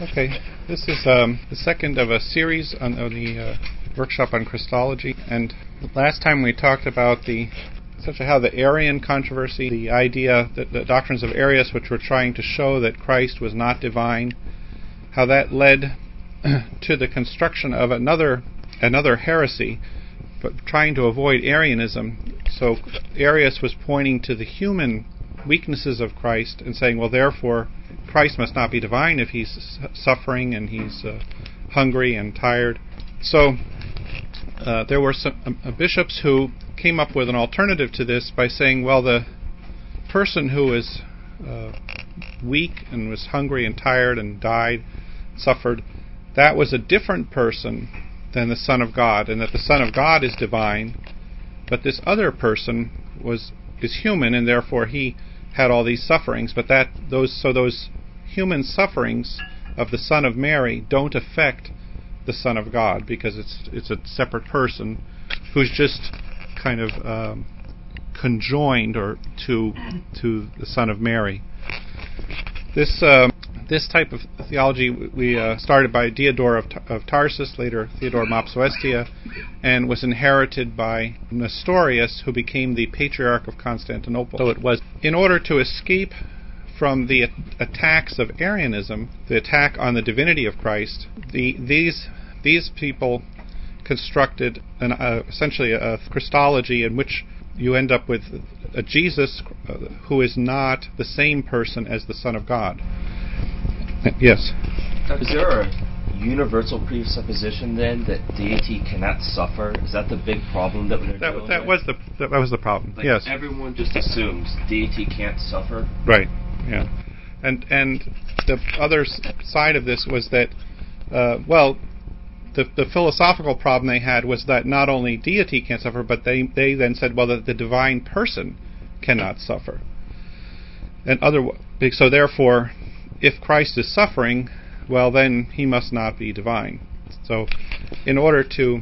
Okay, this is um, the second of a series on, the uh, workshop on Christology, and last time we talked about the such essentially how the Arian controversy, the idea that the doctrines of Arius, which were trying to show that Christ was not divine, how that led to the construction of another another heresy, but trying to avoid Arianism. So Arius was pointing to the human weaknesses of Christ and saying, well, therefore Christ must not be divine if he's suffering and he's uh, hungry and tired. So uh, there were some uh, bishops who came up with an alternative to this by saying, well, the person who is uh, weak and was hungry and tired and died, suffered, that was a different person than the Son of God, and that the Son of God is divine, but this other person was is human, and therefore he had all these sufferings. But that those so those human sufferings of the Son of Mary don't affect the Son of God because it's it's a separate person who's just kind of um, conjoined or to to the Son of Mary. This um, this type of theology we uh, started by Diodore of, of Tarsus, later Theodore Mopsuestia, and was inherited by Nestorius, who became the Patriarch of Constantinople. So it was in order to escape from the attacks of Arianism, the attack on the divinity of Christ, the, these these people constructed an, uh, essentially a, Christology in which you end up with a Jesus uh, who is not the same person as the Son of God. Yes. Is there a universal presupposition then that deity cannot suffer? Is that the big problem that we're that, that was the that was the problem. Like yes. Everyone just assumes deity can't suffer. Right. Yeah. And and the other side of this was that, uh, well, the the philosophical problem they had was that not only deity can't suffer, but they they then said, well, that the divine person cannot suffer. And other so therefore, if Christ is suffering, well, then he must not be divine. So, in order to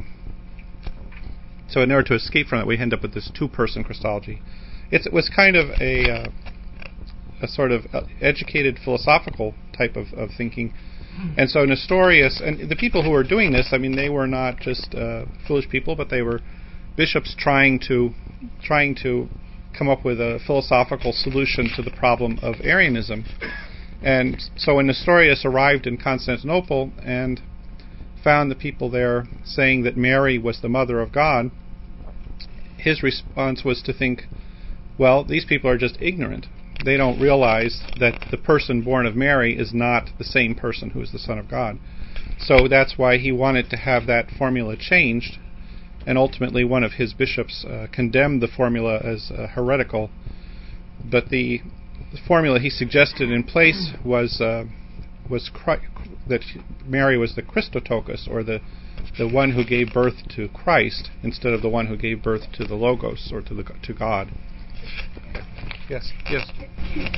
so in order to escape from that, we end up with this two-person Christology. It's, it was kind of a uh, a sort of educated philosophical type of, of thinking. And so Nestorius and the people who were doing this, I mean, they were not just uh, foolish people, but they were bishops trying to trying to come up with a philosophical solution to the problem of Arianism. And so when Nestorius arrived in Constantinople and found the people there saying that Mary was the mother of God, his response was to think, well, these people are just ignorant they don't realize that the person born of Mary is not the same person who is the Son of God. So that's why he wanted to have that formula changed, and ultimately one of his bishops uh, condemned the formula as uh, heretical. But the, the, formula he suggested in place was uh, was Christ, that Mary was the Christotokos, or the the one who gave birth to Christ, instead of the one who gave birth to the Logos or to the to God. Yes, yes.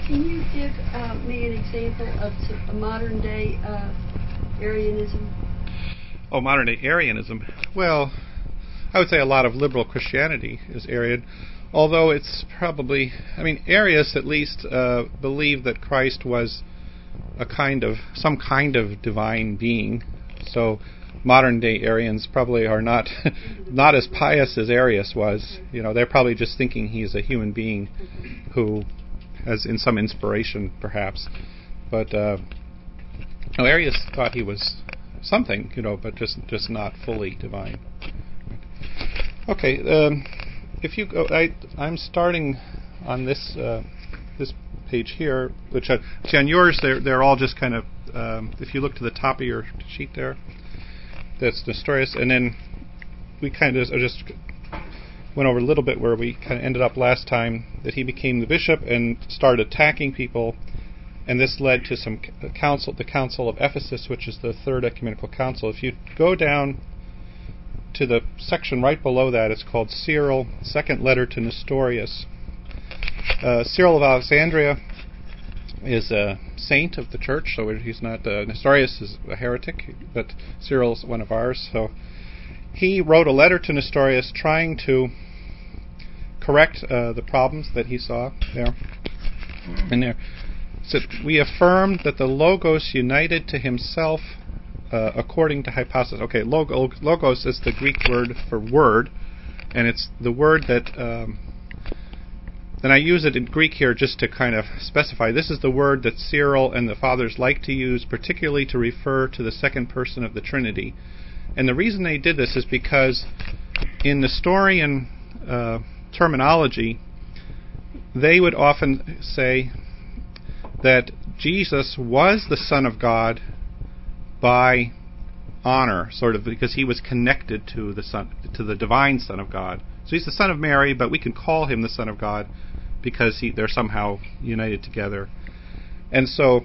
Can you give uh, me an example of a modern day uh, Arianism? Oh, modern day Arianism. Well, I would say a lot of liberal Christianity is Arian, although it's probably, I mean, Arius at least uh, believed that Christ was a kind of, some kind of divine being. So modern day Arians probably are not not as pious as Arius was. You know, they're probably just thinking he's a human being who has in some inspiration, perhaps. But uh, no, Arius thought he was something, you know, but just just not fully divine. Okay, um, if you go, I I'm starting on this uh, this page here, which I, see on yours they're they're all just kind of um, if you look to the top of your sheet there, that's Nestorius, and then we kind of just went over a little bit where we kind of ended up last time that he became the bishop and started attacking people, and this led to some council, the Council of Ephesus, which is the third ecumenical council. If you go down to the section right below that, it's called Cyril, Second Letter to Nestorius. Uh, Cyril of Alexandria is a saint of the church, so he's not. Uh, Nestorius is a heretic, but Cyril's one of ours. So he wrote a letter to Nestorius trying to correct uh, the problems that he saw there. And there, So we affirm that the Logos united to himself uh, according to hypostasis. Okay, logos is the Greek word for word, and it's the word that. Um, then I use it in Greek here just to kind of specify. This is the word that Cyril and the fathers like to use, particularly to refer to the second person of the Trinity. And the reason they did this is because in Nestorian uh, terminology, they would often say that Jesus was the Son of God by honor, sort of because he was connected to the Son, to the divine Son of God. So he's the Son of Mary, but we can call him the Son of God because he, they're somehow united together. And so,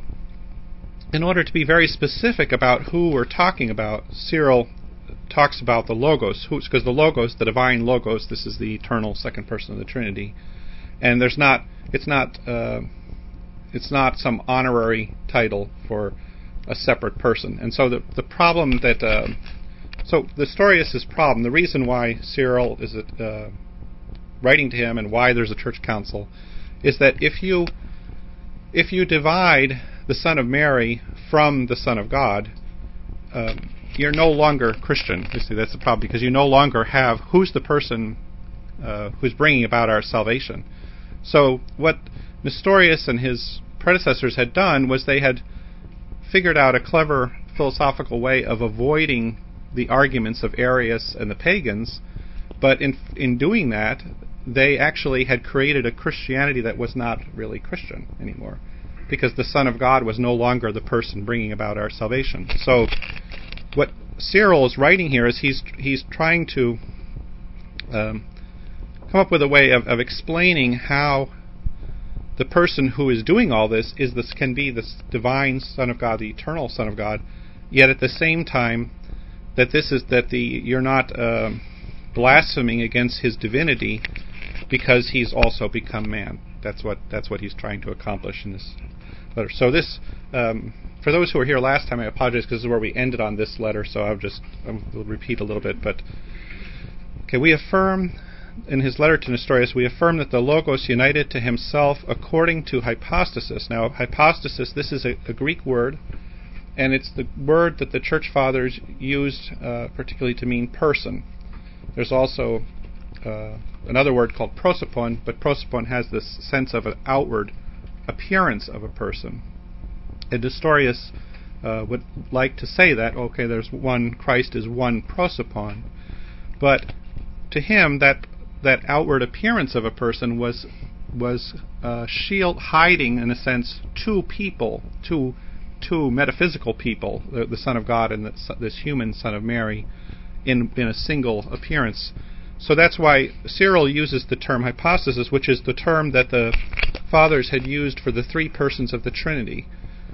in order to be very specific about who we're talking about, Cyril talks about the Logos, because the Logos, the divine Logos, this is the eternal second person of the Trinity, and there's not, it's not, uh, it's not some honorary title for a separate person. And so the the problem that uh, so the Nestorius' problem, the reason why Cyril is uh, writing to him and why there's a church council, is that if you if you divide the Son of Mary from the Son of God, um, you're no longer Christian. You see, that's the problem because you no longer have who's the person uh, who's bringing about our salvation. So what Nestorius and his predecessors had done was they had figured out a clever philosophical way of avoiding the arguments of Arius and the pagans, but in in doing that, they actually had created a Christianity that was not really Christian anymore, because the Son of God was no longer the person bringing about our salvation. So, what Cyril is writing here is he's he's trying to um, come up with a way of, of explaining how the person who is doing all this is this can be the divine Son of God, the eternal Son of God, yet at the same time that this is that the you're not uh, blaspheming against his divinity because he's also become man. That's what that's what he's trying to accomplish in this letter. So this, um, for those who were here last time, I apologize because this is where we ended on this letter. So I'll just I'll repeat a little bit. But okay, we affirm in his letter to Nestorius, we affirm that the Logos united to himself according to hypostasis. Now, hypostasis, this is a, a Greek word, and it's the word that the church fathers used uh, particularly to mean person. There's also uh, another word called prosopon, but prosopon has this sense of an outward appearance of a person. And Nestorius uh, would like to say that, okay, there's one, Christ is one prosopon, but to him that that outward appearance of a person was was uh, shield hiding in a sense two people, two two metaphysical people, the, the Son of God and the, this human Son of Mary, in in a single appearance. So that's why Cyril uses the term hypostasis, which is the term that the fathers had used for the three persons of the Trinity.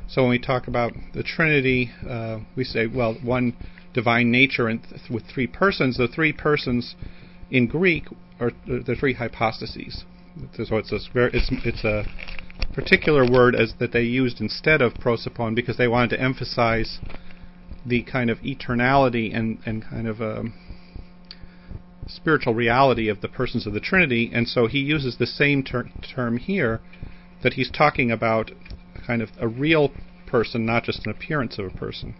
So when we talk about the Trinity, uh, we say, well, one divine nature and th- with three persons. The three persons in Greek are the three hypostases. So it's a, it's, it's a particular word as that they used instead of prosopon because they wanted to emphasize the kind of eternality and, and kind of um, spiritual reality of the persons of the Trinity, and so he uses the same ter- term here that he's talking about kind of a real person, not just an appearance of a person.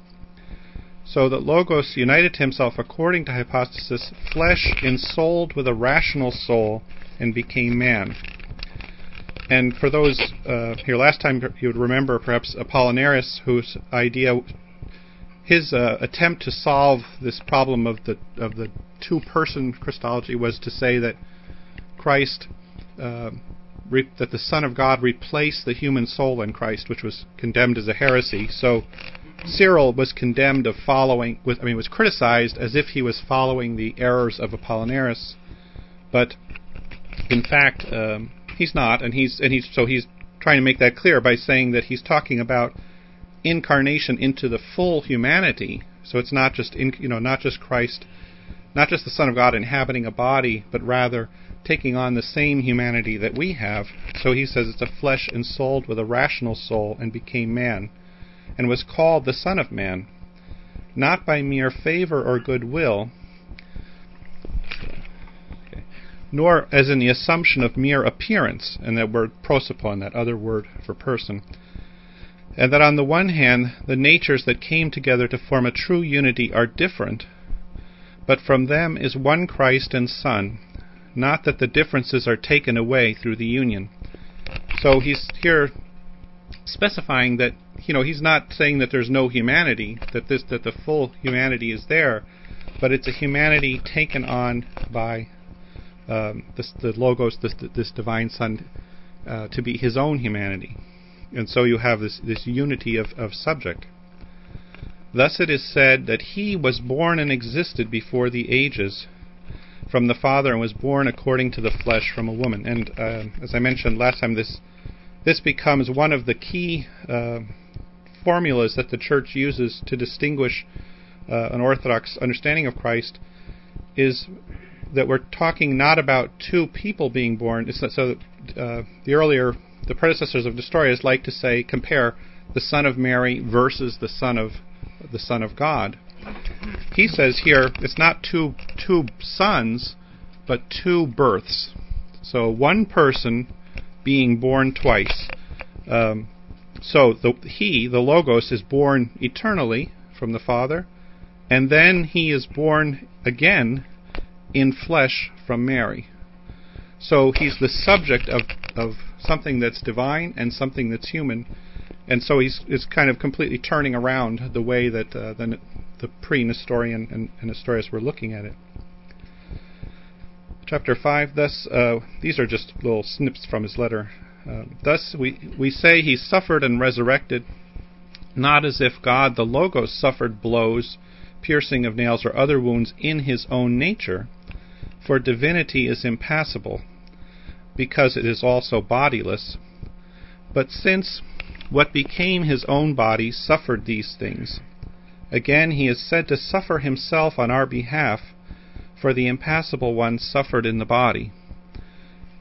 So that Logos united himself according to hypostasis, flesh ensouled with a rational soul, and became man. And for those uh, here last time, you would remember perhaps Apollinaris, whose idea, his uh, attempt to solve this problem of the of the two-person Christology was to say that Christ, uh, re- that the Son of God replaced the human soul in Christ, which was condemned as a heresy. So Cyril was condemned of following, was, I mean, was criticized as if he was following the errors of Apollinaris, but in fact, um, he's not, and he's and he's so he's trying to make that clear by saying that he's talking about incarnation into the full humanity. So it's not just in, you know not just Christ, not just the Son of God inhabiting a body, but rather taking on the same humanity that we have. So he says it's a flesh and ensouled with a rational soul and became man and was called the Son of Man, not by mere favor or goodwill, nor as in the assumption of mere appearance, and that word prosopon, that other word for person, And that on the one hand, the natures that came together to form a true unity are different, but from them is one Christ and Son, not that the differences are taken away through the union. So he's here specifying that you know he's not saying that there's no humanity, that this that the full humanity is there, but it's a humanity taken on by um, this, the logos, this, this divine Son, uh, to be his own humanity, and so you have this this unity of, of subject. Thus it is said that he was born and existed before the ages from the Father and was born according to the flesh from a woman. And uh, as I mentioned last time, this this becomes one of the key uh, formulas that the church uses to distinguish uh, an orthodox understanding of Christ. Is that we're talking not about two people being born. So uh, the earlier the predecessors of Nestorius like to say compare the Son of Mary versus the Son of the Son of God. He says here it's not two two sons, but two births. So one person being born twice. Um, so the, he, the Logos, is born eternally from the Father, and then he is born again in flesh from Mary. So he's the subject of, of something that's divine and something that's human, and so he's is kind of completely turning around the way that uh, the, the pre-Nestorian and, and Nestorius were looking at it. Chapter 5, thus, uh, these are just little snips from his letter. Uh, thus, we, we say he suffered and resurrected, not as if God the Logos suffered blows, piercing of nails, or other wounds in his own nature, for divinity is impassible, because it is also bodiless. But since what became his own body suffered these things, again he is said to suffer himself on our behalf for the impassible one suffered in the body.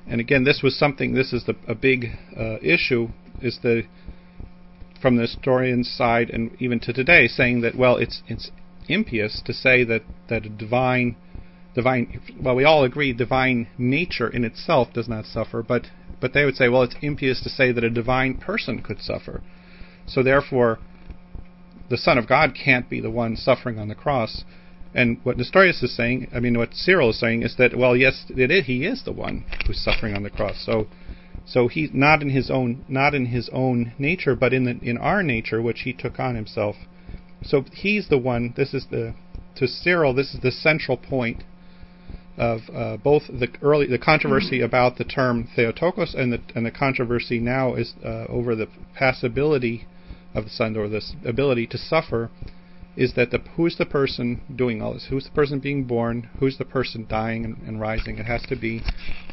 And again, this was something. This is the, a big uh, issue. Is the from the Nestorian's side, and even to today, saying that well, it's it's impious to say that that a divine divine. Well, we all agree divine nature in itself does not suffer, but but they would say, well, it's impious to say that a divine person could suffer. So therefore, the Son of God can't be the one suffering on the cross. And what Nestorius is saying, I mean, what Cyril is saying, is that well, yes, it is, he is the one who's suffering on the cross. So, so he's not in his own, not in his own nature, but in the, in our nature, which he took on himself. So he's the one. This is the to Cyril. This is the central point of uh, both the early the controversy mm-hmm. about the term Theotokos and the and the controversy now is uh, over the passibility of the Son or this ability to suffer is that the who's the person doing all this? Who's the person being born? Who's the person dying and, and rising? It has to be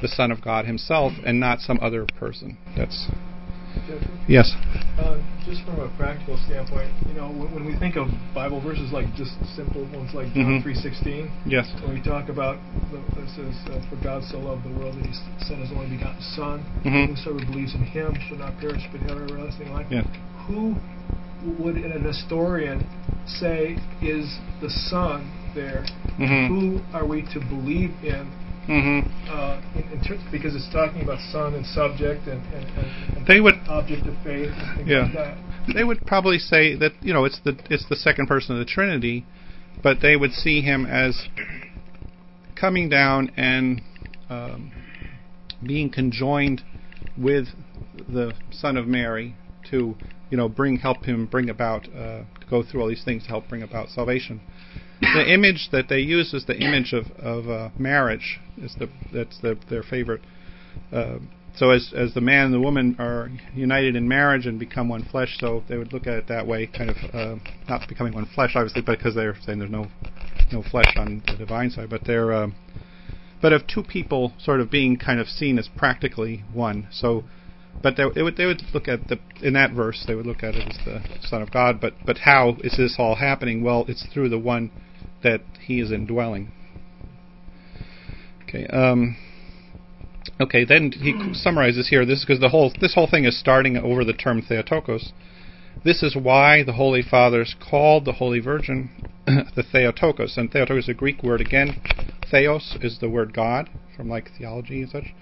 the Son of God Himself, and not some other person. That's? Yes. Uh, just from a practical standpoint, you know, when, when, we think of Bible verses like just simple ones like John mm-hmm. three sixteen, yes, when we talk about the, it says, uh, "For God so loved the world that He sent His only begotten Son, mm-hmm. whosoever believes in Him shall not perish but have everlasting life." Yeah. Who would a Nestorian say is the Son there? Mm-hmm. Who are we to believe in? Mm-hmm. Uh, in, in ter- because it's talking about son and subject and, and, and, and they would object of faith. yeah, like they would probably say that you know it's the it's the second person of the Trinity, but they would see him as coming down and um, being conjoined with the Son of Mary to you know bring help him bring about uh, go through all these things to help bring about salvation. The image that they use is the image of of uh, marriage. Is the that's the, their favorite. Uh, so as as the man and the woman are united in marriage and become one flesh, so they would look at it that way, kind of uh, not becoming one flesh, obviously, but because they're saying there's no no flesh on the divine side, but they're uh, but of two people sort of being kind of seen as practically one. So but they, they, would they would look at the in that verse they would look at it as the Son of God. But but how is this all happening? Well, it's through the one that He is indwelling. Okay. Um, okay. Then he summarizes here. This because the whole this whole thing is starting over the term Theotokos. This is why the Holy Fathers called the Holy Virgin the Theotokos. And Theotokos is a Greek word again. Theos is the word God from like theology and such.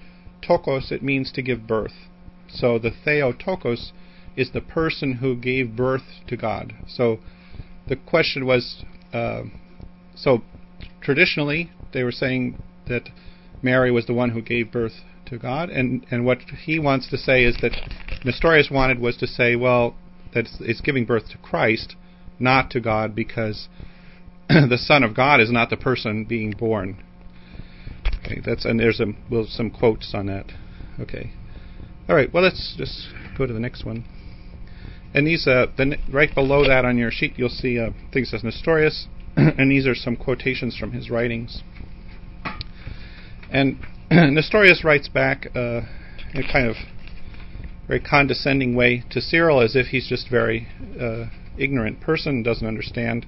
Tokos it means to give birth. So the Theotokos is the person who gave birth to God. So the question was uh, so traditionally they were saying that Mary was the one who gave birth to God, and and what he wants to say is that Nestorius wanted was to say, well, that it's, giving birth to Christ, not to God, because the Son of God is not the person being born. Okay, that's and there's a, well, some quotes on that. Okay, all right. Well, let's just go to the next one. And these, uh, the, right below that on your sheet, you'll see uh, things as Nestorius, and these are some quotations from his writings. And Nestorius writes back uh, in a kind of very condescending way to Cyril as if he's just very uh, ignorant person, doesn't understand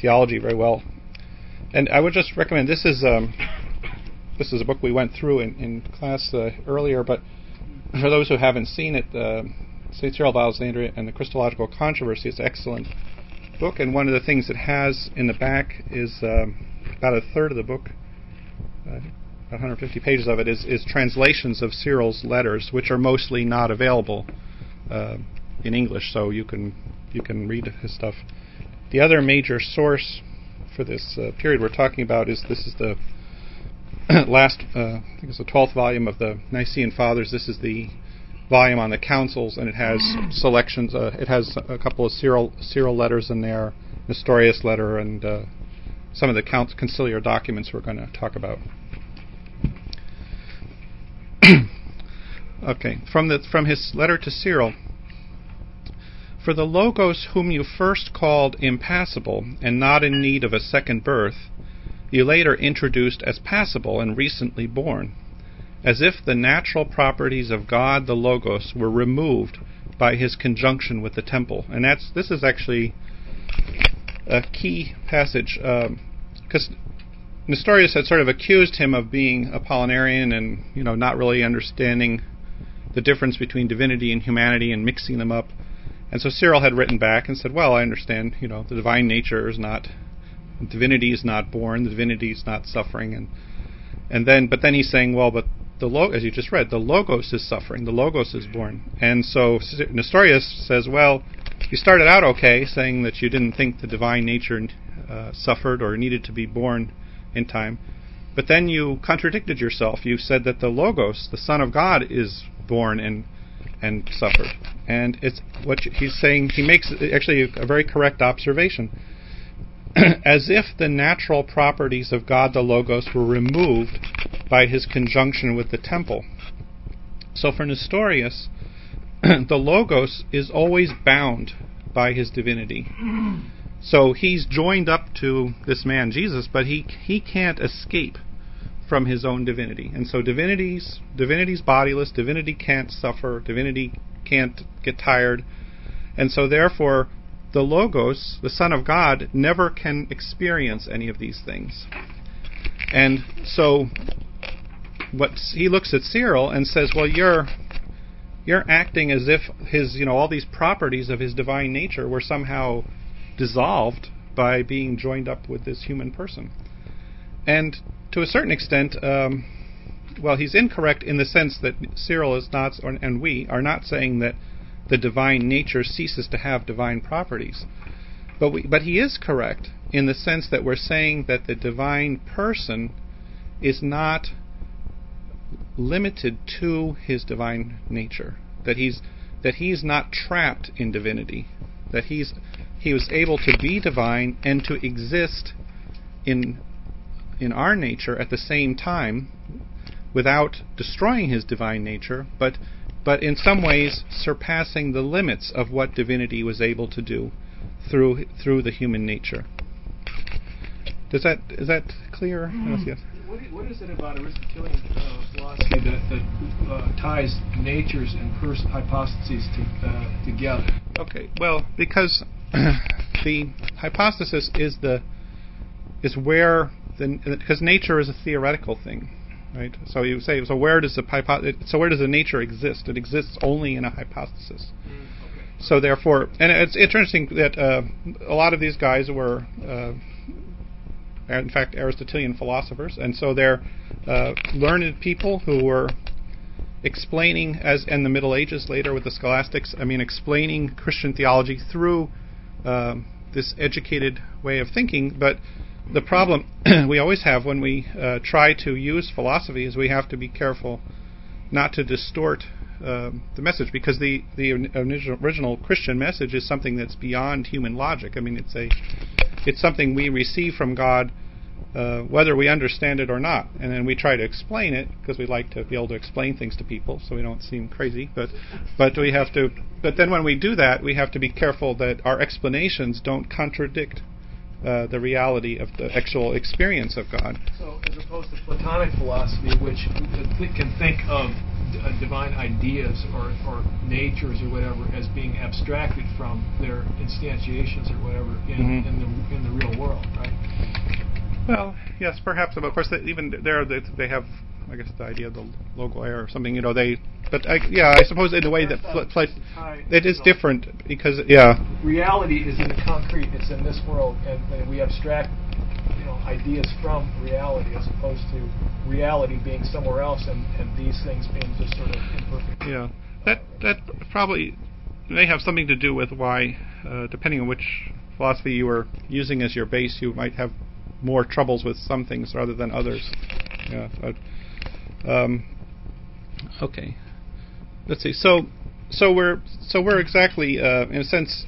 theology very well. And I would just recommend this is um, this is a book we went through in, in class uh, earlier, but for those who haven't seen it, uh, St. Cyril of Alexandria and the Christological Controversy is excellent book, and one of the things it has in the back is um, about a third of the book. Uh, 150 pages of it is, is translations of Cyril's letters, which are mostly not available uh, in English, so you can you can read his stuff. The other major source for this uh, period we're talking about is this is the last uh, I think it's the 12th volume of the Nicene Fathers. This is the volume on the councils, and it has selections. Uh, it has a couple of Cyril Cyril letters in there, Nestorius letter, and uh, some of the conciliar documents we're going to talk about. okay, from the from his letter to Cyril. For the Logos whom you first called impassible and not in need of a second birth, you later introduced as passible and recently born, as if the natural properties of God the Logos were removed by his conjunction with the temple. And that's this is actually a key passage because um, Nestorius had sort of accused him of being Apollinarian and you know not really understanding the difference between divinity and humanity and mixing them up. And so Cyril had written back and said, "Well, I understand. You know, the divine nature is not divinity is not born, the divinity is not suffering." And and then, but then he's saying, "Well, but the as you just read, the logos is suffering, the logos is born." And so Nestorius says, "Well, you started out okay, saying that you didn't think the divine nature uh, suffered or needed to be born." in time. But then you contradicted yourself. You said that the Logos, the Son of God, is born and and suffered. And it's what he's saying. He makes actually a very correct observation. As if the natural properties of God the Logos were removed by his conjunction with the temple. So for Nestorius, the Logos is always bound by his divinity. So he's joined up to this man Jesus, but he he can't escape from his own divinity. And so divinity's divinity's bodiless, divinity can't suffer, divinity can't get tired. And so therefore the logos, the son of God never can experience any of these things. And so what he looks at Cyril and says, "Well, you're you're acting as if his, you know, all these properties of his divine nature were somehow dissolved by being joined up with this human person. And to a certain extent, um, well, he's incorrect in the sense that Cyril is not, and we are not saying that the divine nature ceases to have divine properties. But, we, but he is correct in the sense that we're saying that the divine person is not limited to his divine nature. That he's that he's not trapped in divinity. That he's he was able to be divine and to exist in in our nature at the same time without destroying his divine nature, but but in some ways surpassing the limits of what divinity was able to do through through the human nature. Does that is that clear? Mm. Yes. What, what is it about Aristotelian uh, philosophy that, that uh, ties natures and pers- hypostases to, uh, together? Okay, well, because the hypostasis is the is where the because nature is a theoretical thing, right? So you say so where does the hypo, so where does the nature exist? It exists only in a hypostasis. Mm, so therefore, and it's interesting that uh, a lot of these guys were, uh, in fact, Aristotelian philosophers, and so they're uh, learned people who were explaining, as in the Middle Ages later with the scholastics, I mean, explaining Christian theology through um, this educated way of thinking. But the problem we always have when we uh, try to use philosophy is we have to be careful not to distort uh, the message because the the original Christian message is something that's beyond human logic. I mean, it's a it's something we receive from God uh, whether we understand it or not. And then we try to explain it because we like to be able to explain things to people so we don't seem crazy. But but we have to. But then when we do that, we have to be careful that our explanations don't contradict uh, the reality of the actual experience of God. So, as opposed to Platonic philosophy, which can think of uh, divine ideas or, or natures or whatever as being abstracted from their instantiations or whatever in, mm-hmm. in the in the real world, right? Well, yes, perhaps. But of course, they, even there, they, they have, I guess, the idea of the local air or something. You know, they. But I, yeah, I suppose in a way that pl- pl- it is different because yeah. Reality is in the concrete. It's in this world, and, and we abstract, you know, ideas from reality as opposed to reality being somewhere else, and, and these things being just sort of imperfect. Yeah, that that probably may have something to do with why, uh, depending on which philosophy you were using as your base, you might have more troubles with some things rather than others. Yeah. Um, okay. Let's see. So, so we're so we're exactly uh, in a sense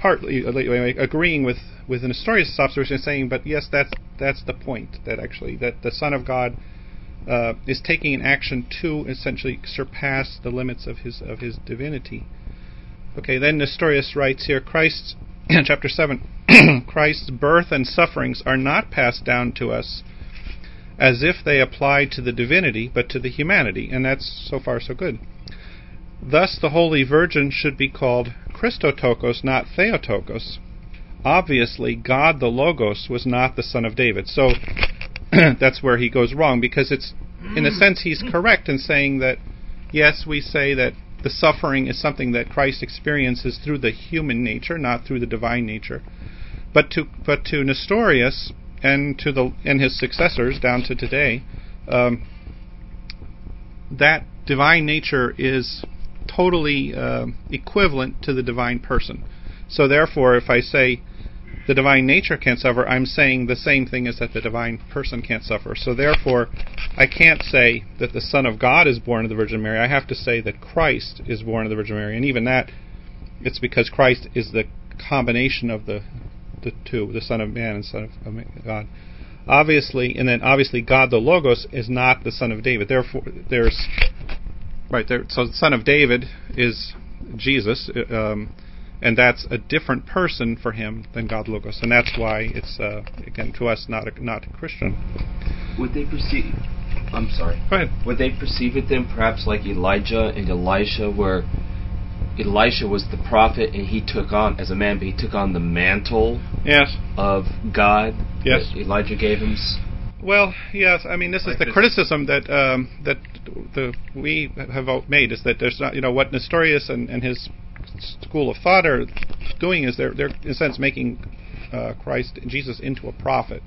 partly uh, agreeing with with Nestorius' observation, saying, but yes, that's that's the point. That actually that the Son of God uh, is taking an action to essentially surpass the limits of his of his divinity. Okay. Then Nestorius writes here, Christ chapter 7 Christ's birth and sufferings are not passed down to us as if they applied to the divinity, but to the humanity, and that's so far so good. Thus, the Holy Virgin should be called Christotokos, not Theotokos. Obviously, God the Logos was not the son of David. So that's where he goes wrong, because it's, in a sense, he's correct in saying that, yes, we say that the suffering is something that Christ experiences through the human nature, not through the divine nature. But to but to Nestorius and to the and his successors down to today, um, that divine nature is totally uh, equivalent to the divine person. So therefore, if I say the divine nature can't suffer, I'm saying the same thing as that the divine person can't suffer. So therefore, I can't say that the Son of God is born of the Virgin Mary. I have to say that Christ is born of the Virgin Mary, and even that, it's because Christ is the combination of the the two, the Son of Man and Son of God. Obviously, and then obviously God the Logos is not the Son of David. Therefore, there's right there. So the Son of David is Jesus. Um, and that's a different person for him than God Logos, and that's why it's uh, again to us not a, not a Christian. Would they perceive? I'm sorry. Go ahead. Would they perceive it then, perhaps like Elijah and Elisha, where Elisha was the prophet and he took on as a man, but he took on the mantle yes. of God. Yes. Elijah gave him. Well, yes. I mean, this like is the this criticism that um, that the we have made is that there's not, you know, what Nestorius and, and his school of thought are doing is they're they're in a sense making uh, Christ Jesus into a prophet.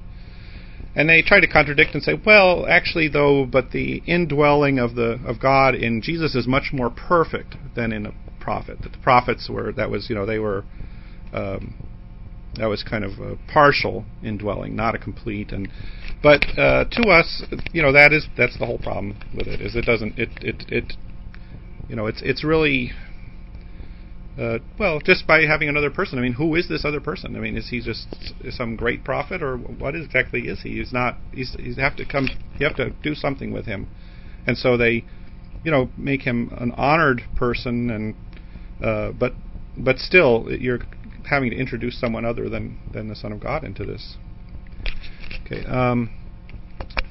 And they try to contradict and say, well, actually, though, but the indwelling of the of God in Jesus is much more perfect than in a prophet. That the prophets were that was you know they were um, that was kind of a partial indwelling, not a complete. And but uh, to us, you know, that is that's the whole problem with it. Is it doesn't it it it you know it's it's really uh, well, just by having another person. I mean, who is this other person? I mean, is he just some great prophet, or what exactly is he? He's not. He's. You have to come. You have to do something with him, and so they, you know, make him an honored person, and uh, but but still, you're having to introduce someone other than than the Son of God into this. Okay. Um,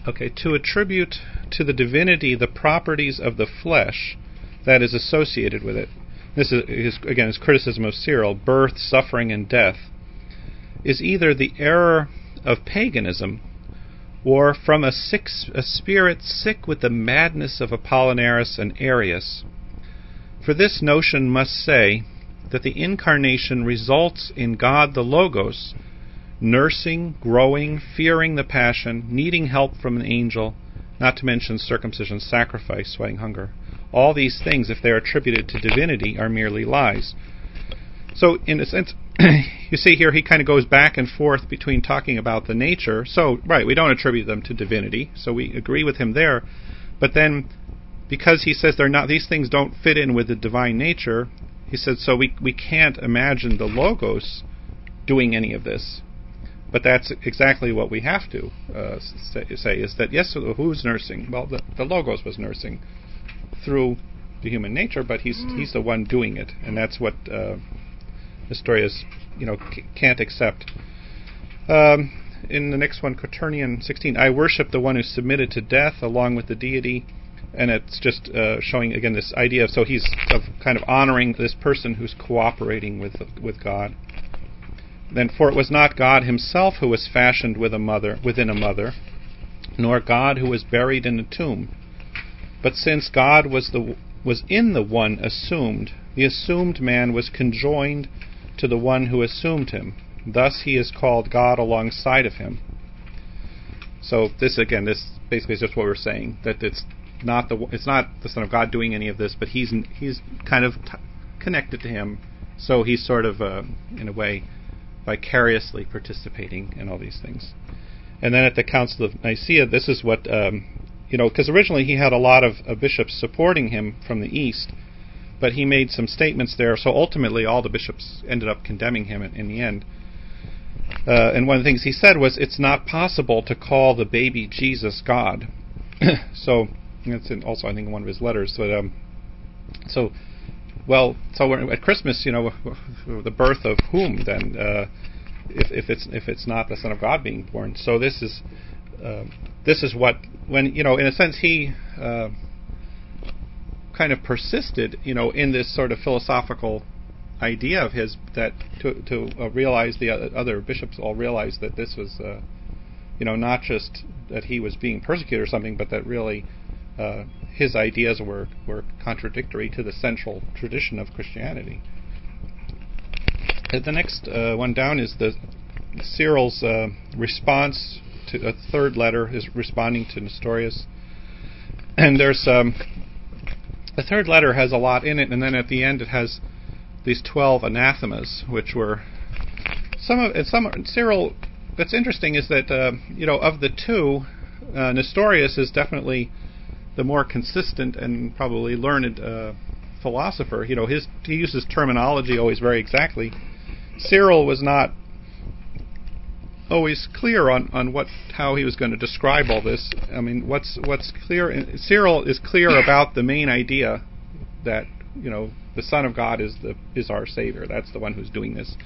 okay. To attribute to the divinity the properties of the flesh that is associated with it this is his, again his criticism of Cyril, birth, suffering, and death, is either the error of paganism or from a, sick, a spirit sick with the madness of Apollinaris and Arius. For this notion must say that the incarnation results in God the Logos nursing, growing, fearing the passion, needing help from an angel, not to mention circumcision, sacrifice, sweating hunger. All these things, if they are attributed to divinity, are merely lies. So, in a sense, you see here he kind of goes back and forth between talking about the nature. So, right, we don't attribute them to divinity, so we agree with him there. But then, because he says they're not, these things don't fit in with the divine nature, he said, so we we can't imagine the logos doing any of this. But that's exactly what we have to uh, say, say, is that yes, who's nursing? Well, the, the logos was nursing through the human nature, but he's he's the one doing it, and that's what uh, Nestorius, you know, c- can't accept. Um, in the next one, Quaternion 16, I worship the one who submitted to death along with the deity, and it's just uh, showing again this idea of so he's of kind of honoring this person who's cooperating with with God. Then, for it was not God Himself who was fashioned with a mother within a mother, nor God who was buried in a tomb. But since God was the was in the one assumed, the assumed man was conjoined to the one who assumed him. Thus he is called God alongside of him. So this again, this basically is just what we're saying that it's not the it's not the Son of God doing any of this, but he's he's kind of t- connected to him, so he's sort of uh, in a way vicariously participating in all these things. And then at the Council of Nicaea, this is what um, you know, because originally he had a lot of uh, bishops supporting him from the east, but he made some statements there. So ultimately, all the bishops ended up condemning him in, in the end. Uh, and one of the things he said was, "It's not possible to call the baby Jesus God." so that's also I think in one of his letters. But um, so well, so at Christmas, you know, the birth of whom then? Uh, if, if it's if it's not the Son of God being born. So this is uh, this is what when you know in a sense he uh, kind of persisted you know in this sort of philosophical idea of his that to to uh, realize the other bishops all realized that this was uh, you know not just that he was being persecuted or something but that really uh, his ideas were were contradictory to the central tradition of Christianity. the next uh, one down is the Cyril's uh, response to a third letter is responding to Nestorius, and there's um, the third letter has a lot in it, and then at the end it has these twelve anathemas, which were some of some Cyril. What's interesting is that uh, you know of the two, uh, Nestorius is definitely the more consistent and probably learned uh, philosopher. You know, his he uses terminology always very exactly. Cyril was not always clear on, on what how he was going to describe all this. I mean, what's what's clear? Cyril is clear about the main idea that you know the Son of God is the is our Savior. That's the one who's doing this.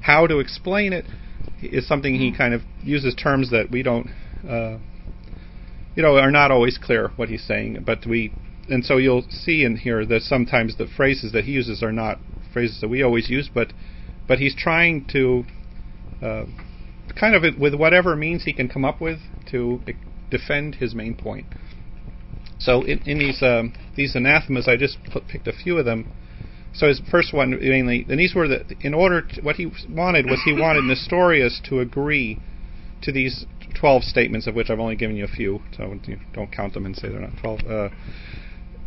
How to explain it is something he kind of uses terms that we don't, uh, you know, are not always clear what he's saying. But we, and so you'll see in here that sometimes the phrases that he uses are not phrases that we always use, but but he's trying to. Uh, kind of with whatever means he can come up with to defend his main point. So in, in these um, these anathemas, I just put, picked a few of them. So his first one mainly, and these were the in order to, what he wanted was he wanted Nestorius to agree to these twelve statements, of which I've only given you a few, so don't count them and say they're not twelve. Uh,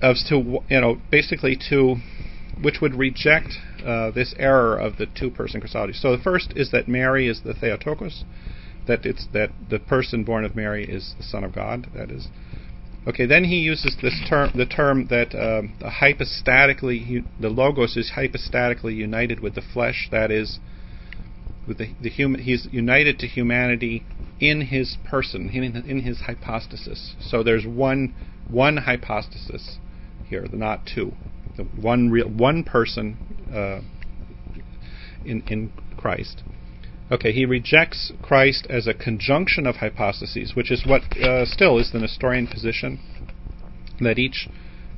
as to you know basically to which would reject uh, this error of the two-person Christology. So the first is that Mary is the Theotokos, that it's that the person born of Mary is the Son of God. That is. Okay, then he uses this term, the term that um, the hypostatically, the logos is hypostatically united with the flesh. That is, with the, the human, he's united to humanity in his person, in, in his hypostasis. So there's one one hypostasis here, not two the one real one person uh, in in Christ. Okay, he rejects Christ as a conjunction of hypostases, which is what uh, still is the Nestorian position that each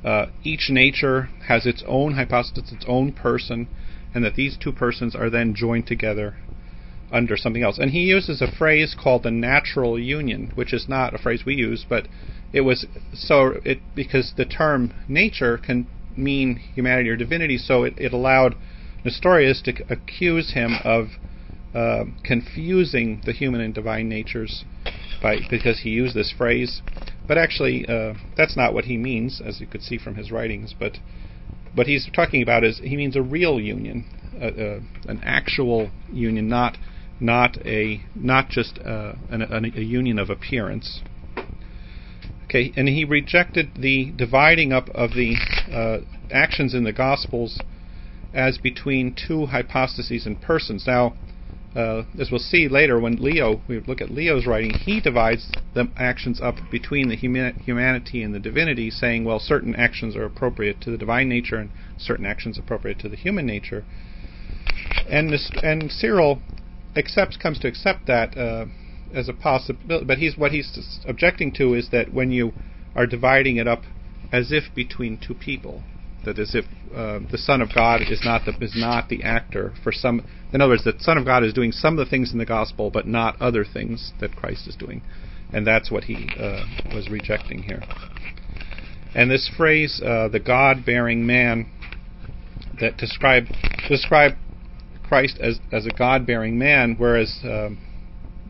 uh, each nature has its own hypostasis, its own person, and that these two persons are then joined together under something else. And he uses a phrase called the natural union, which is not a phrase we use, but it was so it because the term nature can mean humanity or divinity, so it, it allowed Nestorius to c- accuse him of uh, confusing the human and divine natures by because he used this phrase. but actually, uh, that's not what he means, as you could see from his writings. But what he's talking about is he means a real union, an actual union, not not a not just uh, an, a union of appearance. Okay, and he rejected the dividing up of the uh, actions in the Gospels as between two hypostases and persons. Now, uh, as we'll see later, when Leo, we look at Leo's writing, he divides the actions up between the humanity and the divinity, saying, well, certain actions are appropriate to the divine nature and certain actions appropriate to the human nature. And this, and Cyril accepts comes to accept that uh, as a possibility, but he's what he's objecting to is that when you are dividing it up as if between two people, that as if uh, the Son of God is not the is not the actor for some. In other words, the Son of God is doing some of the things in the gospel, but not other things that Christ is doing, and that's what he uh, was rejecting here. And this phrase, uh, the God-bearing man, that describe describe Christ as as a God-bearing man, whereas um,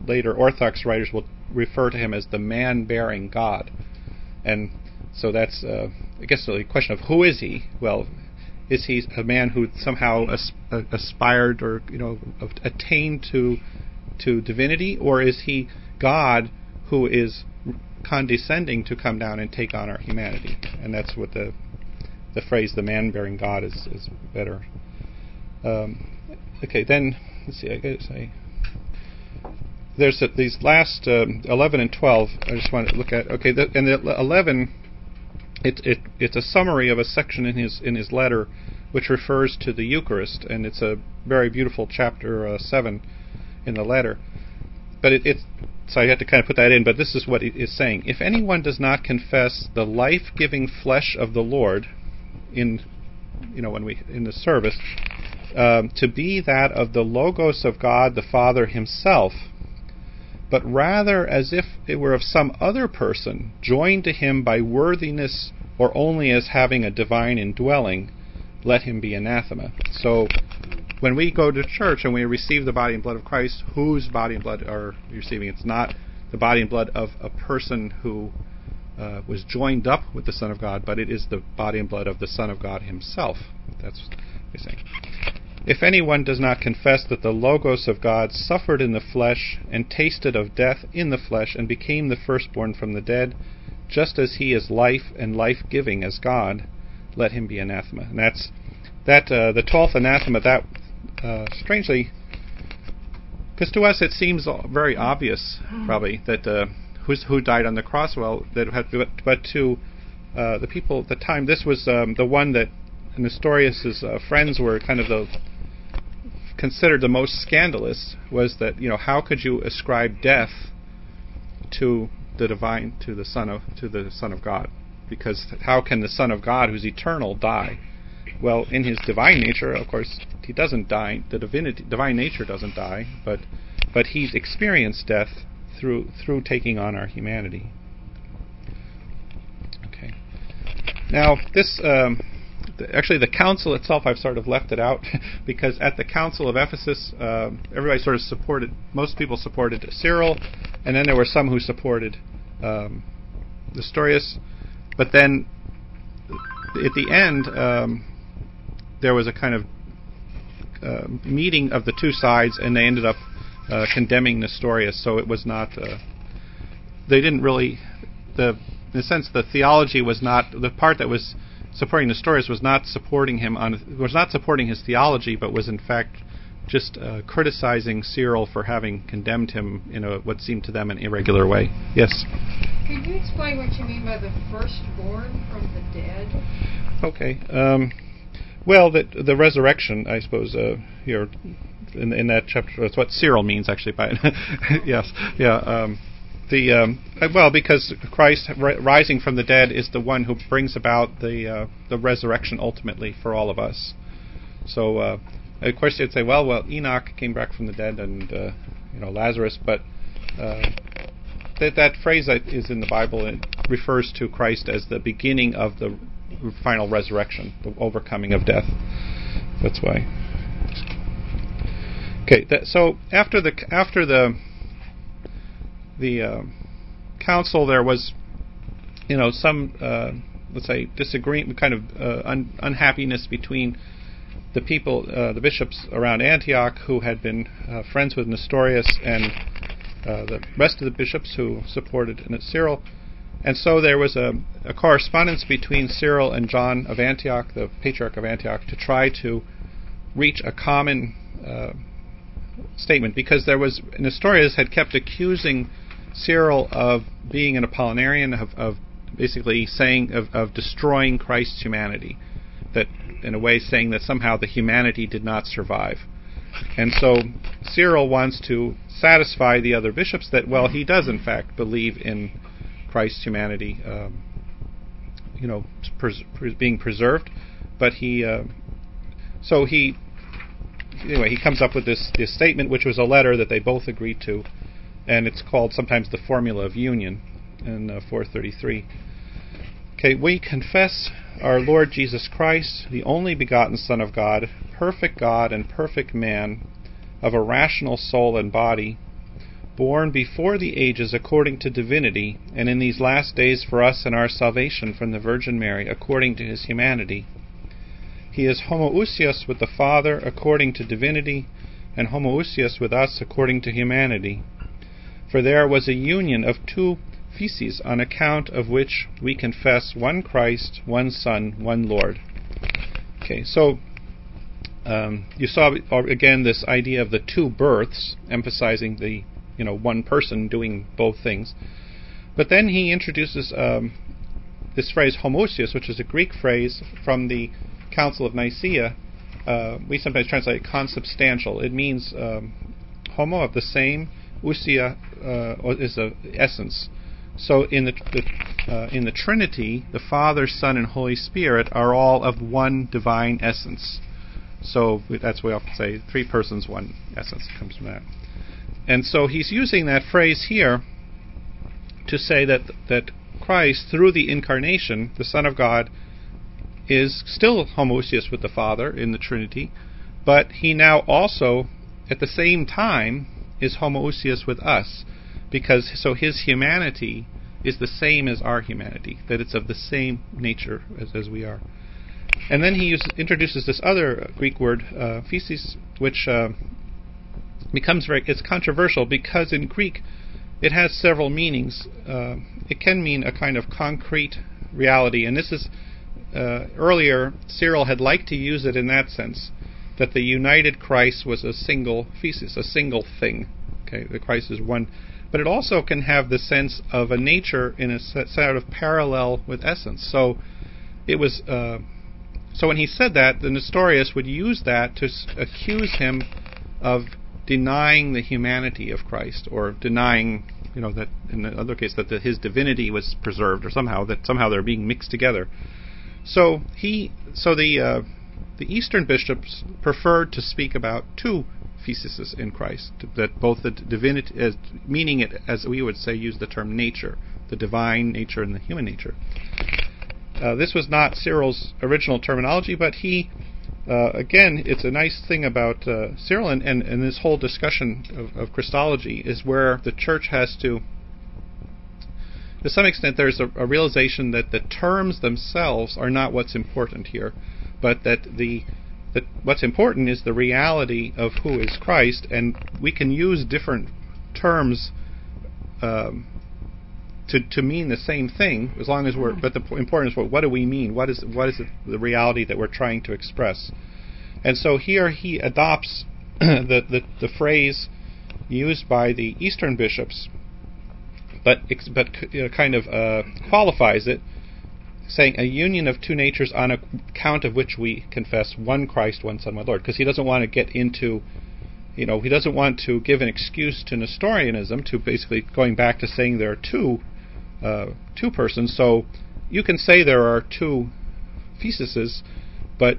later Orthodox writers will refer to him as the man-bearing God, and so that's, uh, I guess, the question of who is he? Well, is he a man who somehow uh, aspired or you know attained to to divinity, or is he God who is condescending to come down and take on our humanity? And that's what the the phrase "the man-bearing God" is is better. Um, okay, then let's see. I guess I there's a, these last um, 11 and 12. I just want to look at. Okay, the, and the 11 it, it, it's a summary of a section in his in his letter, which refers to the Eucharist, and it's a very beautiful chapter uh, seven in the letter. But it, it so I had to kind of put that in. But this is what it is saying: If anyone does not confess the life-giving flesh of the Lord, in you know when we in the service, um, to be that of the Logos of God the Father Himself but rather as if it were of some other person, joined to him by worthiness or only as having a divine indwelling, let him be anathema. So when we go to church and we receive the body and blood of Christ, whose body and blood are we receiving? It's not the body and blood of a person who uh, was joined up with the Son of God, but it is the body and blood of the Son of God himself. That's what he's saying. If anyone does not confess that the Logos of God suffered in the flesh, and tasted of death in the flesh, and became the firstborn from the dead, just as he is life and life giving as God, let him be anathema. And that's that uh, the twelfth anathema. That uh, strangely, because to us it seems very obvious, probably that uh, who died on the cross. Well, that had, but, but to uh, the people at the time, this was um, the one that Nestorius's uh, friends were kind of the considered the most scandalous was that you know how could you ascribe death to the divine to the son of to the son of God? Because how can the son of God who's eternal die? Well in his divine nature of course he doesn't die. The divinity divine nature doesn't die but but he's experienced death through through taking on our humanity. Okay. Now this um, actually the council itself I've sort of left it out because at the council of Ephesus uh, everybody sort of supported most people supported Cyril and then there were some who supported um, Nestorius. But then at the end um, there was a kind of uh, meeting of the two sides and they ended up uh, condemning Nestorius so it was not uh, they didn't really the in a sense the theology was not the part that was supporting Nestorius was not supporting him on was not supporting his theology, but was in fact just uh, criticizing Cyril for having condemned him in a, what seemed to them an irregular way. Yes. Could you explain what you mean by the firstborn from the dead? Okay. Um, well, the the resurrection, I suppose, uh, here in, in that chapter, that's what Cyril means actually by it. yes. Yeah. Um, the um, uh, well because Christ rising from the dead is the one who brings about the uh, the resurrection ultimately for all of us. So uh, of course you'd say, well, well Enoch came back from the dead and uh, you know Lazarus, but uh, that that phrase that is in the Bible it refers to Christ as the beginning of the final resurrection, the overcoming of death. That's why. Okay, that, so after the after the the uh, council there was you know, some uh, let's say disagreement, kind of uh, un- unhappiness between the people, uh, the bishops around Antioch, who had been uh, friends with Nestorius, and uh, the rest of the bishops who supported Cyril. And so there was a, a, correspondence between Cyril and John of Antioch, the Patriarch of Antioch, to try to reach a common statement, because there was Nestorius had kept accusing Cyril of being an Apollinarian, of, of basically saying of, of destroying Christ's humanity, that in a way saying that somehow the humanity did not survive. And so Cyril wants to satisfy the other bishops that, well, he does in fact believe in Christ's humanity, um, you know, pres- pres- being preserved, but he, uh, so he, anyway, he comes up with this, this statement, which was a letter that they both agreed to, and it's called sometimes the Formula of Union in uh, 433. Okay, we confess our Lord Jesus Christ, the only begotten Son of God, perfect God and perfect man, of a rational soul and body, born before the ages according to divinity, and in these last days for us and our salvation from the Virgin Mary according to his humanity. He is homoousios with the Father according to divinity, and homoousios with us according to humanity. For there was a union of two physeis, on account of which we confess one Christ, one Son, one Lord. Okay, so um, you saw again this idea of the two births, emphasizing the you know one person doing both things. But then he introduces um, this phrase homoousios, which is a Greek phrase from the Council of Nicaea. Uh, we sometimes translate it consubstantial. It means um, homo of the same, ousia uh, is the essence. So in the, the uh, in the Trinity, the Father, Son, and Holy Spirit are all of one divine essence. So that's what we often say: three persons, one essence comes from that. And so he's using that phrase here to say that that Christ, through the incarnation, the Son of God, is still homoousios with the Father in the Trinity, but he now also, at the same time, is homoousios with us because so his humanity is the same as our humanity, that it's of the same nature as, as we are. And then he uses, introduces this other Greek word, uh, physis, which uh, becomes very it's controversial because in Greek it has several meanings. Uh, it can mean a kind of concrete reality, and this is uh, earlier Cyril had liked to use it in that sense, that the united Christ was a single physis, a single thing. Okay, the Christ is one but it also can have the sense of a nature in a sort of parallel with essence. So it was. Uh, so when he said that, the Nestorius would use that to s- accuse him of denying the humanity of Christ, or denying, you know, that in the other case that the, his divinity was preserved, or somehow that somehow they're being mixed together. So he, so the uh, the Eastern bishops preferred to speak about two physis in Christ. That both the divinity, meaning it as we would say, use the term nature, the divine nature and the human nature. Uh, this was not Cyril's original terminology, but he, uh, again, it's a nice thing about uh, Cyril and, and, and, this whole discussion of, of, Christology is where the church has to, to some extent, there's a, a realization that the terms themselves are not what's important here, but that the that what's important is the reality of who is Christ, and we can use different terms um, to to mean the same thing as long as we're. But the important is what what do we mean? What is what is the reality that we're trying to express? And so here he adopts the, the the phrase used by the Eastern bishops, but but kind of uh, qualifies it saying a union of two natures on account of which we confess one Christ, one Son, one Lord, because he doesn't want to get into, you know, he doesn't want to give an excuse to Nestorianism, to basically going back to saying there are two, uh, two persons. So you can say there are two physises, but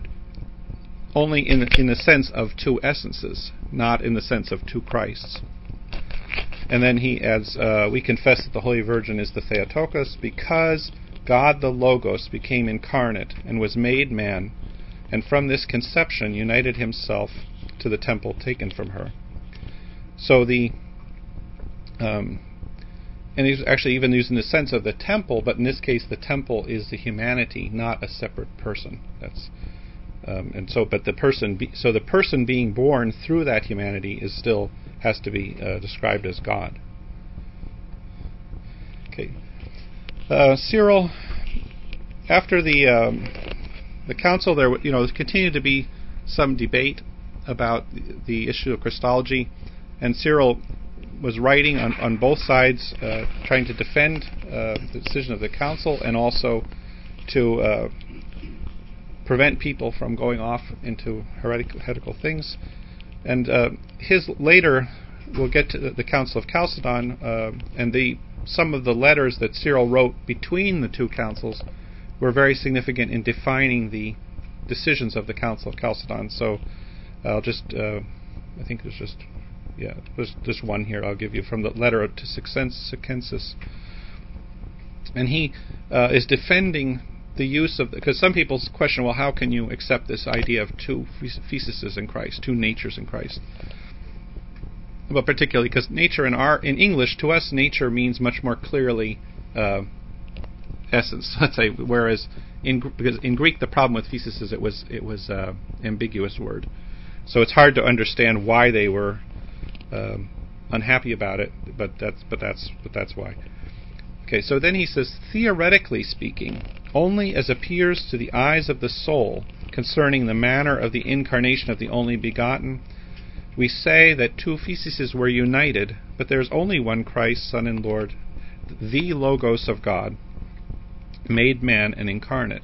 only in in the sense of two essences, not in the sense of two Christs. And then he adds, uh, we confess that the Holy Virgin is the Theotokos because God the Logos became incarnate and was made man, and from this conception united himself to the temple taken from her. So the um, and he's actually even using the sense of the temple, but in this case, the temple is the humanity, not a separate person. That's um, and so, but the person, be, so the person being born through that humanity is still has to be uh, described as God. Okay, uh, Cyril, after the um, the council, there you know continued to be some debate about the issue of Christology, and Cyril was writing on, on both sides, uh, trying to defend uh, the decision of the council and also to uh, prevent people from going off into heretical, things. And uh, his later, we'll get to the, the Council of Chalcedon, uh, and the some of the letters that Cyril wrote between the two councils were very significant in defining the decisions of the Council of Chalcedon. So I'll just, uh, I think there's just yeah, there's just one here I'll give you from the letter to Succensus. And he uh, is defending the use of, because some people question, well, how can you accept this idea of two physises in Christ, two natures in Christ? But particularly because nature in our in English to us nature means much more clearly uh, essence. Let's say, whereas in because in Greek the problem with physis is it was it was uh, ambiguous word, so it's hard to understand why they were um, unhappy about it, but that's but that's but that's why. Okay, so then he says, theoretically speaking, only as appears to the eyes of the soul concerning the manner of the incarnation of the only begotten, we say that two physises were united, but there is only one Christ, Son and Lord, the Logos of God, made man and incarnate.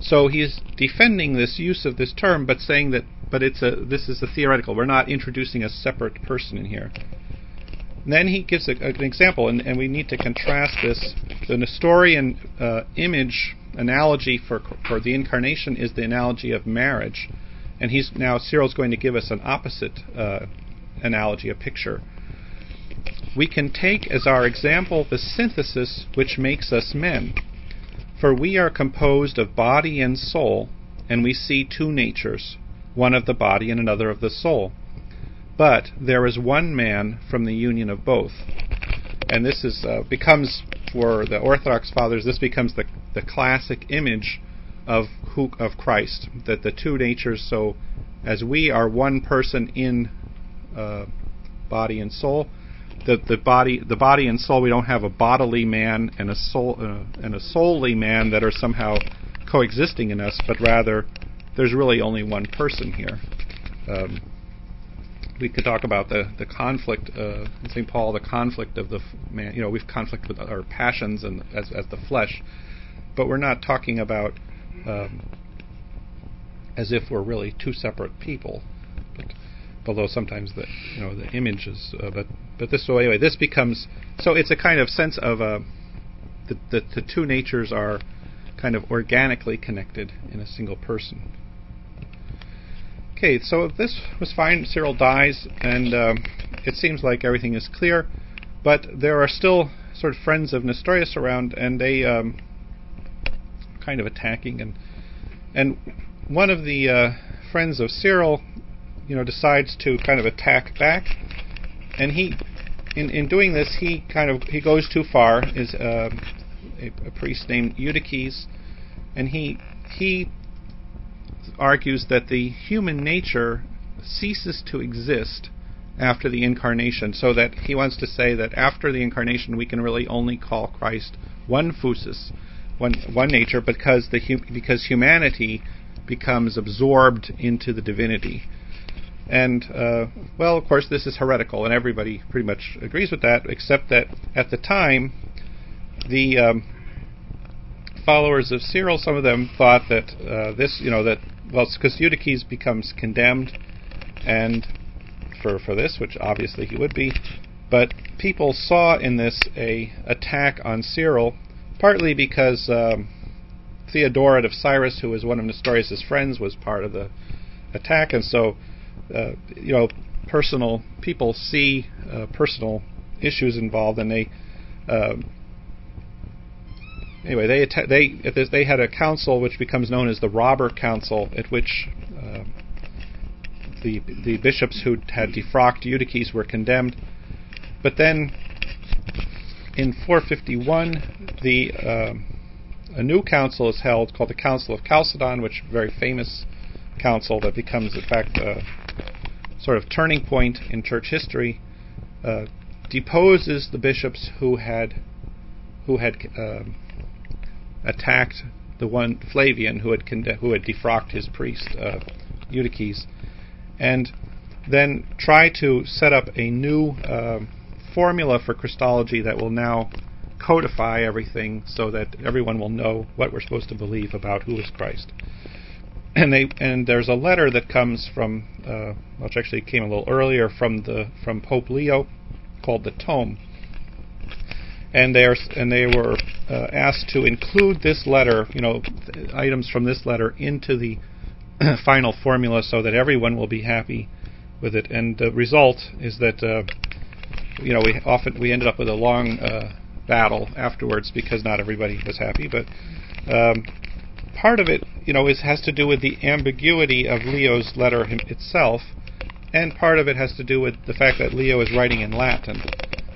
So he is defending this use of this term, but saying that but it's a this is a theoretical. We're not introducing a separate person in here. Then he gives a, an example, and, and, we need to contrast this. The Nestorian uh, image analogy for for the incarnation is the analogy of marriage, and he's now Cyril's going to give us an opposite uh, analogy, a picture. We can take as our example the synthesis which makes us men. For we are composed of body and soul, and we see two natures, one of the body and another of the soul. But there is one man from the union of both. And this is uh, becomes for the Orthodox fathers. This becomes the the classic image of who of Christ. That the two natures. So, as we are one person in uh, body and soul, the the body the body and soul. We don't have a bodily man and a soul uh, and a soully man that are somehow coexisting in us, but rather there's really only one person here. Um, we could talk about the the conflict uh, in St. Paul, the conflict of the man. You know, we've conflict with our passions and as as the flesh, but we're not talking about um, as if we're really two separate people. But, although sometimes the you know the image is, uh, but but this so anyway, this becomes so it's a kind of sense of uh, the, the the two natures are kind of organically connected in a single person. Okay, so this was fine. Cyril dies, and um, it seems like everything is clear, but there are still sort of friends of Nestorius around, and they um, kind of attacking, and and one of the uh, friends of Cyril, you know, decides to kind of attack back, and he, in in doing this, he kind of he goes too far. Is uh, a, a priest named Eutyches, and he he argues that the human nature ceases to exist after the incarnation, so that he wants to say that after the incarnation we can really only call Christ one physis, one one nature, because the because humanity becomes absorbed into the divinity. And uh, well, of course, this is heretical, and everybody pretty much agrees with that, except that at the time, the um, followers of Cyril, some of them thought that uh, this, you know, that well, because Eutyches becomes condemned, and for for this, which obviously he would be, but people saw in this a attack on Cyril, partly because um, Theodoret of Cyrus, who was one of Nestorius' friends, was part of the attack, and so uh, you know, personal people see uh, personal issues involved, and they. Uh, anyway, they atta- they they had a council which becomes known as the Robber Council, at which uh, the the bishops who had defrocked Eutyches were condemned. But then in 451, the um, a new council is held called the Council of Chalcedon, which is a very famous council that becomes, in fact, a sort of turning point in church history. Uh, deposes the bishops who had who had um, attacked the one Flavian who had conde- who had defrocked his priest uh, Eutyches, and then try to set up a new uh, formula for Christology that will now codify everything so that everyone will know what we're supposed to believe about who is Christ. And they and there's a letter that comes from, uh, which actually came a little earlier from the from Pope Leo, called the Tome. And they are and they were uh, asked to include this letter, you know, th- items from this letter into the final formula so that everyone will be happy with it. And the result is that uh, you know we often we ended up with a long uh, battle afterwards because not everybody was happy. But um, part of it, you know, is has to do with the ambiguity of Leo's letter him, itself, and part of it has to do with the fact that Leo is writing in Latin.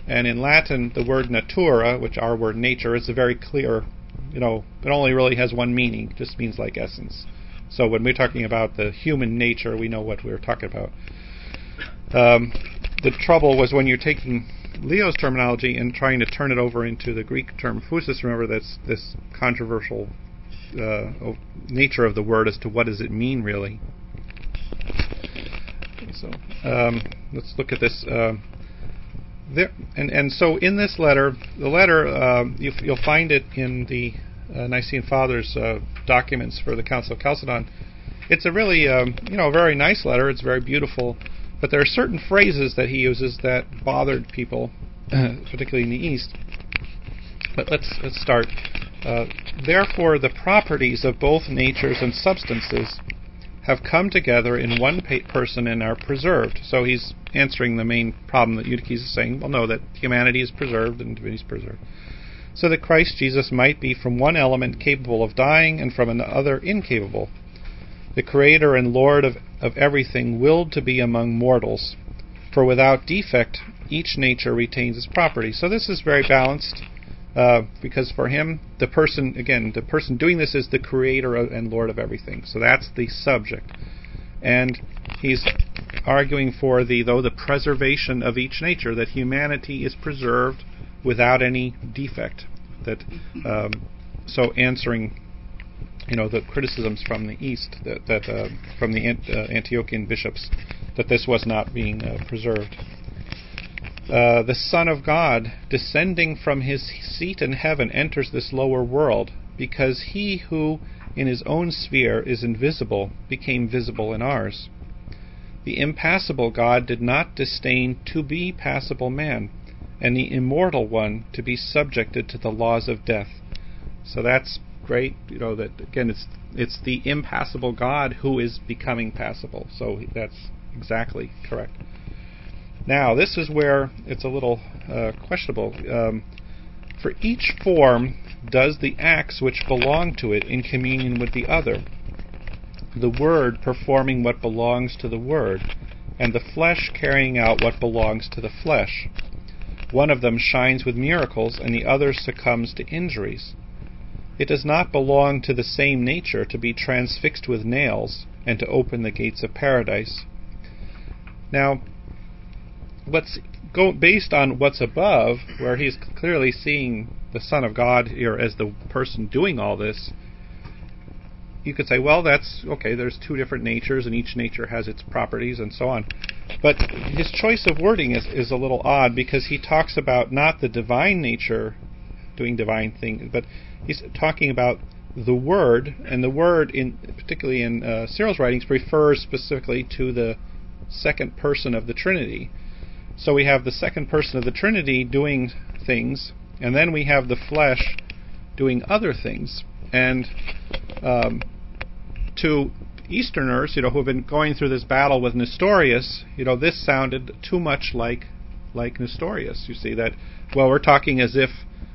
And in Latin, the word natura, which our word nature, is a very clear, you know, it only really has one meaning, just means like essence. So when we're talking about the human nature, we know what we're talking about. Um, the trouble was when you're taking Leo's terminology and trying to turn it over into the Greek term phusis. Remember that's this controversial uh, nature of the word as to what does it mean really. So um, let's look at this. Uh, there and and so in this letter, the letter uh, you, will find it in the uh, Nicene Fathers uh, documents for the Council of Chalcedon. It's a really um, you know very nice letter. It's very beautiful. But there are certain phrases that he uses that bothered people, particularly in the East. But let's let's start. Uh, Therefore, the properties of both natures and substances have come together in one pa- person and are preserved. So he's answering the main problem that Eutyches is saying. Well, no, that humanity is preserved and divinity is preserved. So that Christ Jesus might be from one element capable of dying and from another incapable the Creator and Lord of, of everything, willed to be among mortals. For without defect, each nature retains its property. So this is very balanced, uh, because for him, the person, again, the person doing this is the Creator and Lord of everything. So that's the subject. And he's arguing for the, though, the preservation of each nature, that humanity is preserved without any defect. That, um, so answering you know the criticisms from the east that, that uh, from the Ant- uh, Antiochian bishops that this was not being uh, preserved. Uh, the Son of God, descending from his seat in heaven, enters this lower world because he who in his own sphere is invisible became visible in ours. The impassible God did not disdain to be passible man, and the immortal one to be subjected to the laws of death. So that's great. You know that again, it's it's the impassible God who is becoming passible. So that's exactly correct. Now this is where it's a little uh, questionable. Um, for each form does the acts which belong to it in communion with the other. The Word performing what belongs to the Word, and the flesh carrying out what belongs to the flesh. One of them shines with miracles, and the other succumbs to injuries. It does not belong to the same nature to be transfixed with nails and to open the gates of paradise. Now, go based on what's above, where he's clearly seeing the Son of God here as the person doing all this, you could say, well, that's okay. There's two different natures, and each nature has its properties, and so on. But his choice of wording is, is a little odd because he talks about not the divine nature doing divine things, but he's talking about the word, and the word, in particularly in uh, Cyril's writings, refers specifically to the second person of the Trinity. So we have the second person of the Trinity doing things, and then we have the flesh doing other things. And um, to Easterners, you know, who have been going through this battle with Nestorius, you know, this sounded too much like like Nestorius. You see that? Well, we're talking as if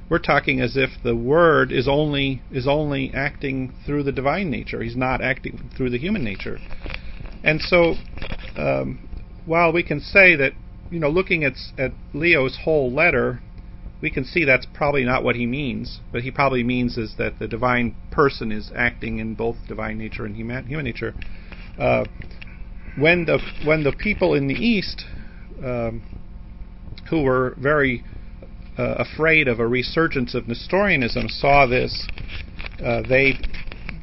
we're talking as if the word is only is only acting through the divine nature. He's not acting through the human nature. And so, um, while we can say that, you know, looking at at Leo's whole letter, we can see that's probably not what he means. But he probably means is that the divine person is acting in both divine nature and human, human nature. Uh, when the when the people in the East, um, who were very uh, afraid of a resurgence of Nestorianism, saw this, uh, they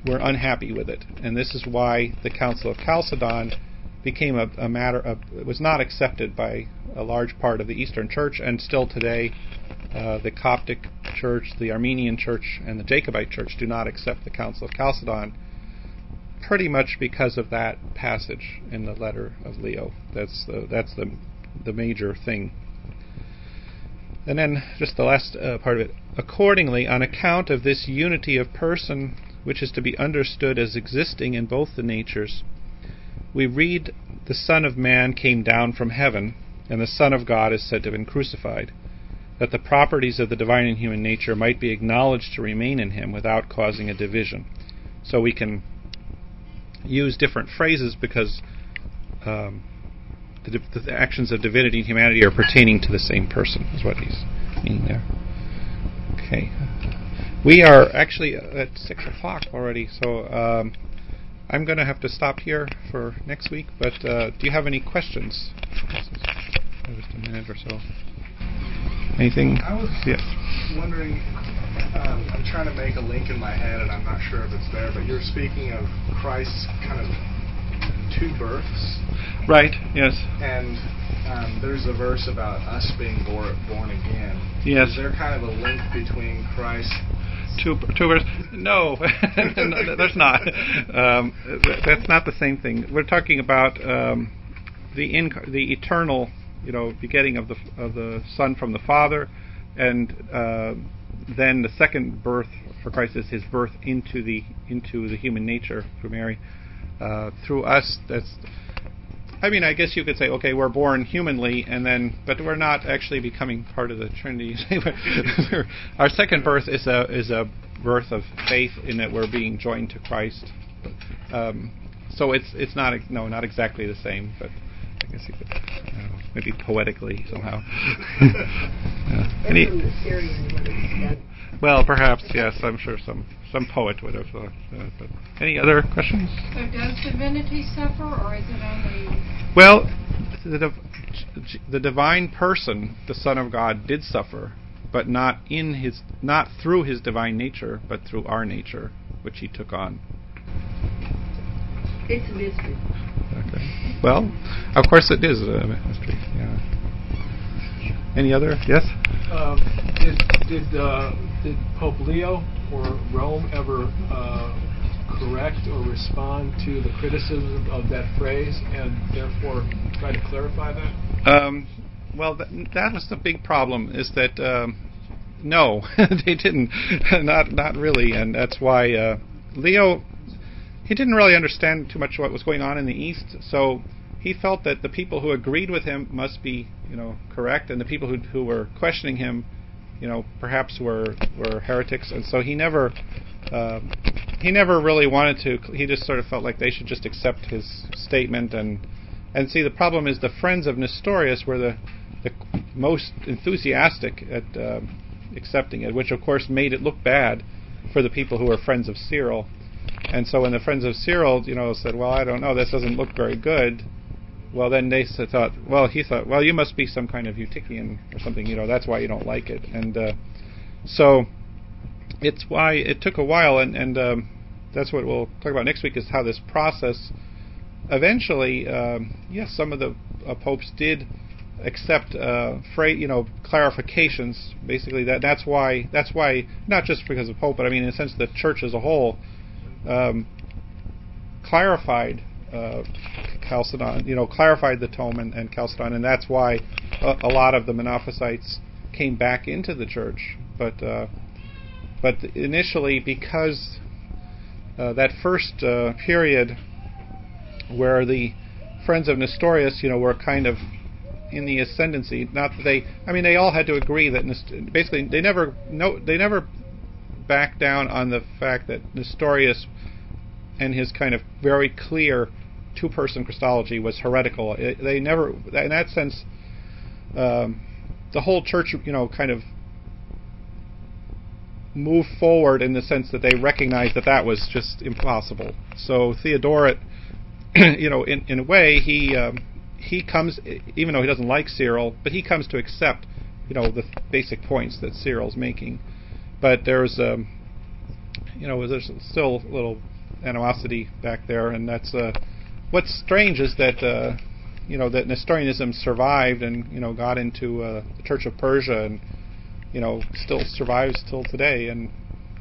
were unhappy with it, and this is why the Council of Chalcedon became a, a matter of was not accepted by a large part of the Eastern Church, and still today, uh, the Coptic Church, the Armenian Church, and the Jacobite Church do not accept the Council of Chalcedon. Pretty much because of that passage in the letter of Leo. That's the that's the the major thing. And then just the last uh, part of it. Accordingly, on account of this unity of person, which is to be understood as existing in both the natures, we read the Son of Man came down from heaven, and the Son of God is said to have been crucified, that the properties of the divine and human nature might be acknowledged to remain in him without causing a division. So we can use different phrases because um, the, the, actions of divinity and humanity are pertaining to the same person, is what he's meaning there. Okay. We are actually at 6 o'clock already, so. Um, I'm going to have to stop here for next week, but uh, do you have any questions? Just a minute or so. Anything? I was yeah. wondering. Um, I'm trying to make a link in my head, and I'm not sure if it's there. But you're speaking of Christ's kind of two births. Right. Yes. And um, there's a verse about us being born, born again. Yes. Is there kind of a link between Christ two two verses. No, no, there's not. Um, that's not the same thing. We're talking about um, the inc- the eternal, you know, begetting of the of the Son from the Father, and uh, then the second birth for Christ is His birth into the into the human nature through Mary. Uh, through us, that's I mean, I guess you could say, okay, we're born humanly, and then, but we're not actually becoming part of the Trinity. Our second birth is a is a birth of faith in that we're being joined to Christ. Um, so it's it's not no not exactly the same, but I guess you could know, maybe poetically somehow. yeah. Any, well, perhaps yes. I'm sure some some poet would have thought. Uh, but any other questions? So does divinity suffer, or is it only? Well, the div- the divine person, the Son of God, did suffer, but not in his not through his divine nature, but through our nature, which he took on. It's a mystery. Okay. Well, of course it is a mystery. Yeah. Any other? Yes. Um, did did uh, did Pope Leo or Rome ever uh, correct or respond to the criticism of that phrase, and therefore try to clarify that? Um, well, that, that was the big problem. Is that um, no, they didn't. not not really, and that's why uh, Leo he didn't really understand too much what was going on in the East. So he felt that the people who agreed with him must be, you know, correct, and the people who who were questioning him, you know, perhaps were were heretics. And so he never uh, he never really wanted to. He just sort of felt like they should just accept his statement and and see the problem is the friends of Nestorius were the the most enthusiastic at uh, accepting it, which of course made it look bad for the people who were friends of Cyril. And so when the friends of Cyril, you know, said, "Well, I don't know, this doesn't look very good," well, then they thought, well, he thought, well, you must be some kind of Eutychian or something, you know, that's why you don't like it. And uh, so it's why it took a while, and, and um, that's what we'll talk about next week is how this process eventually, um, yes, some of the uh, popes did accept uh, you know clarifications. Basically, that that's why that's why not just because of pope, but I mean in a sense the church as a whole um, clarified uh, Chalcedon, you know, clarified the tome and, and Chalcedon, and that's why a, a, lot of the Monophysites came back into the church. But uh, but initially, because uh, that first uh, period where the friends of Nestorius, you know, were kind of in the ascendancy. Not that they, I mean, they all had to agree that Nest- basically they never no, they never backed down on the fact that Nestorius and his kind of very clear two-person Christology was heretical. It, they never, in that sense, um, the whole church, you know, kind of moved forward in the sense that they recognized that that was just impossible. So Theodoret, you know, in in a way, he um, he comes, even though he doesn't like Cyril, but he comes to accept, you know, the basic points that Cyril's making. But there's, um, you know, there's still a little animosity back there, and that's uh, what's strange is that. Uh, you know that Nestorianism survived and you know got into uh, the Church of Persia and you know still survives till today and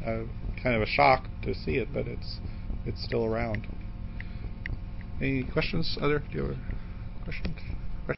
uh, kind of a shock to see it, but it's it's still around. Any questions? Other? Do you have a question?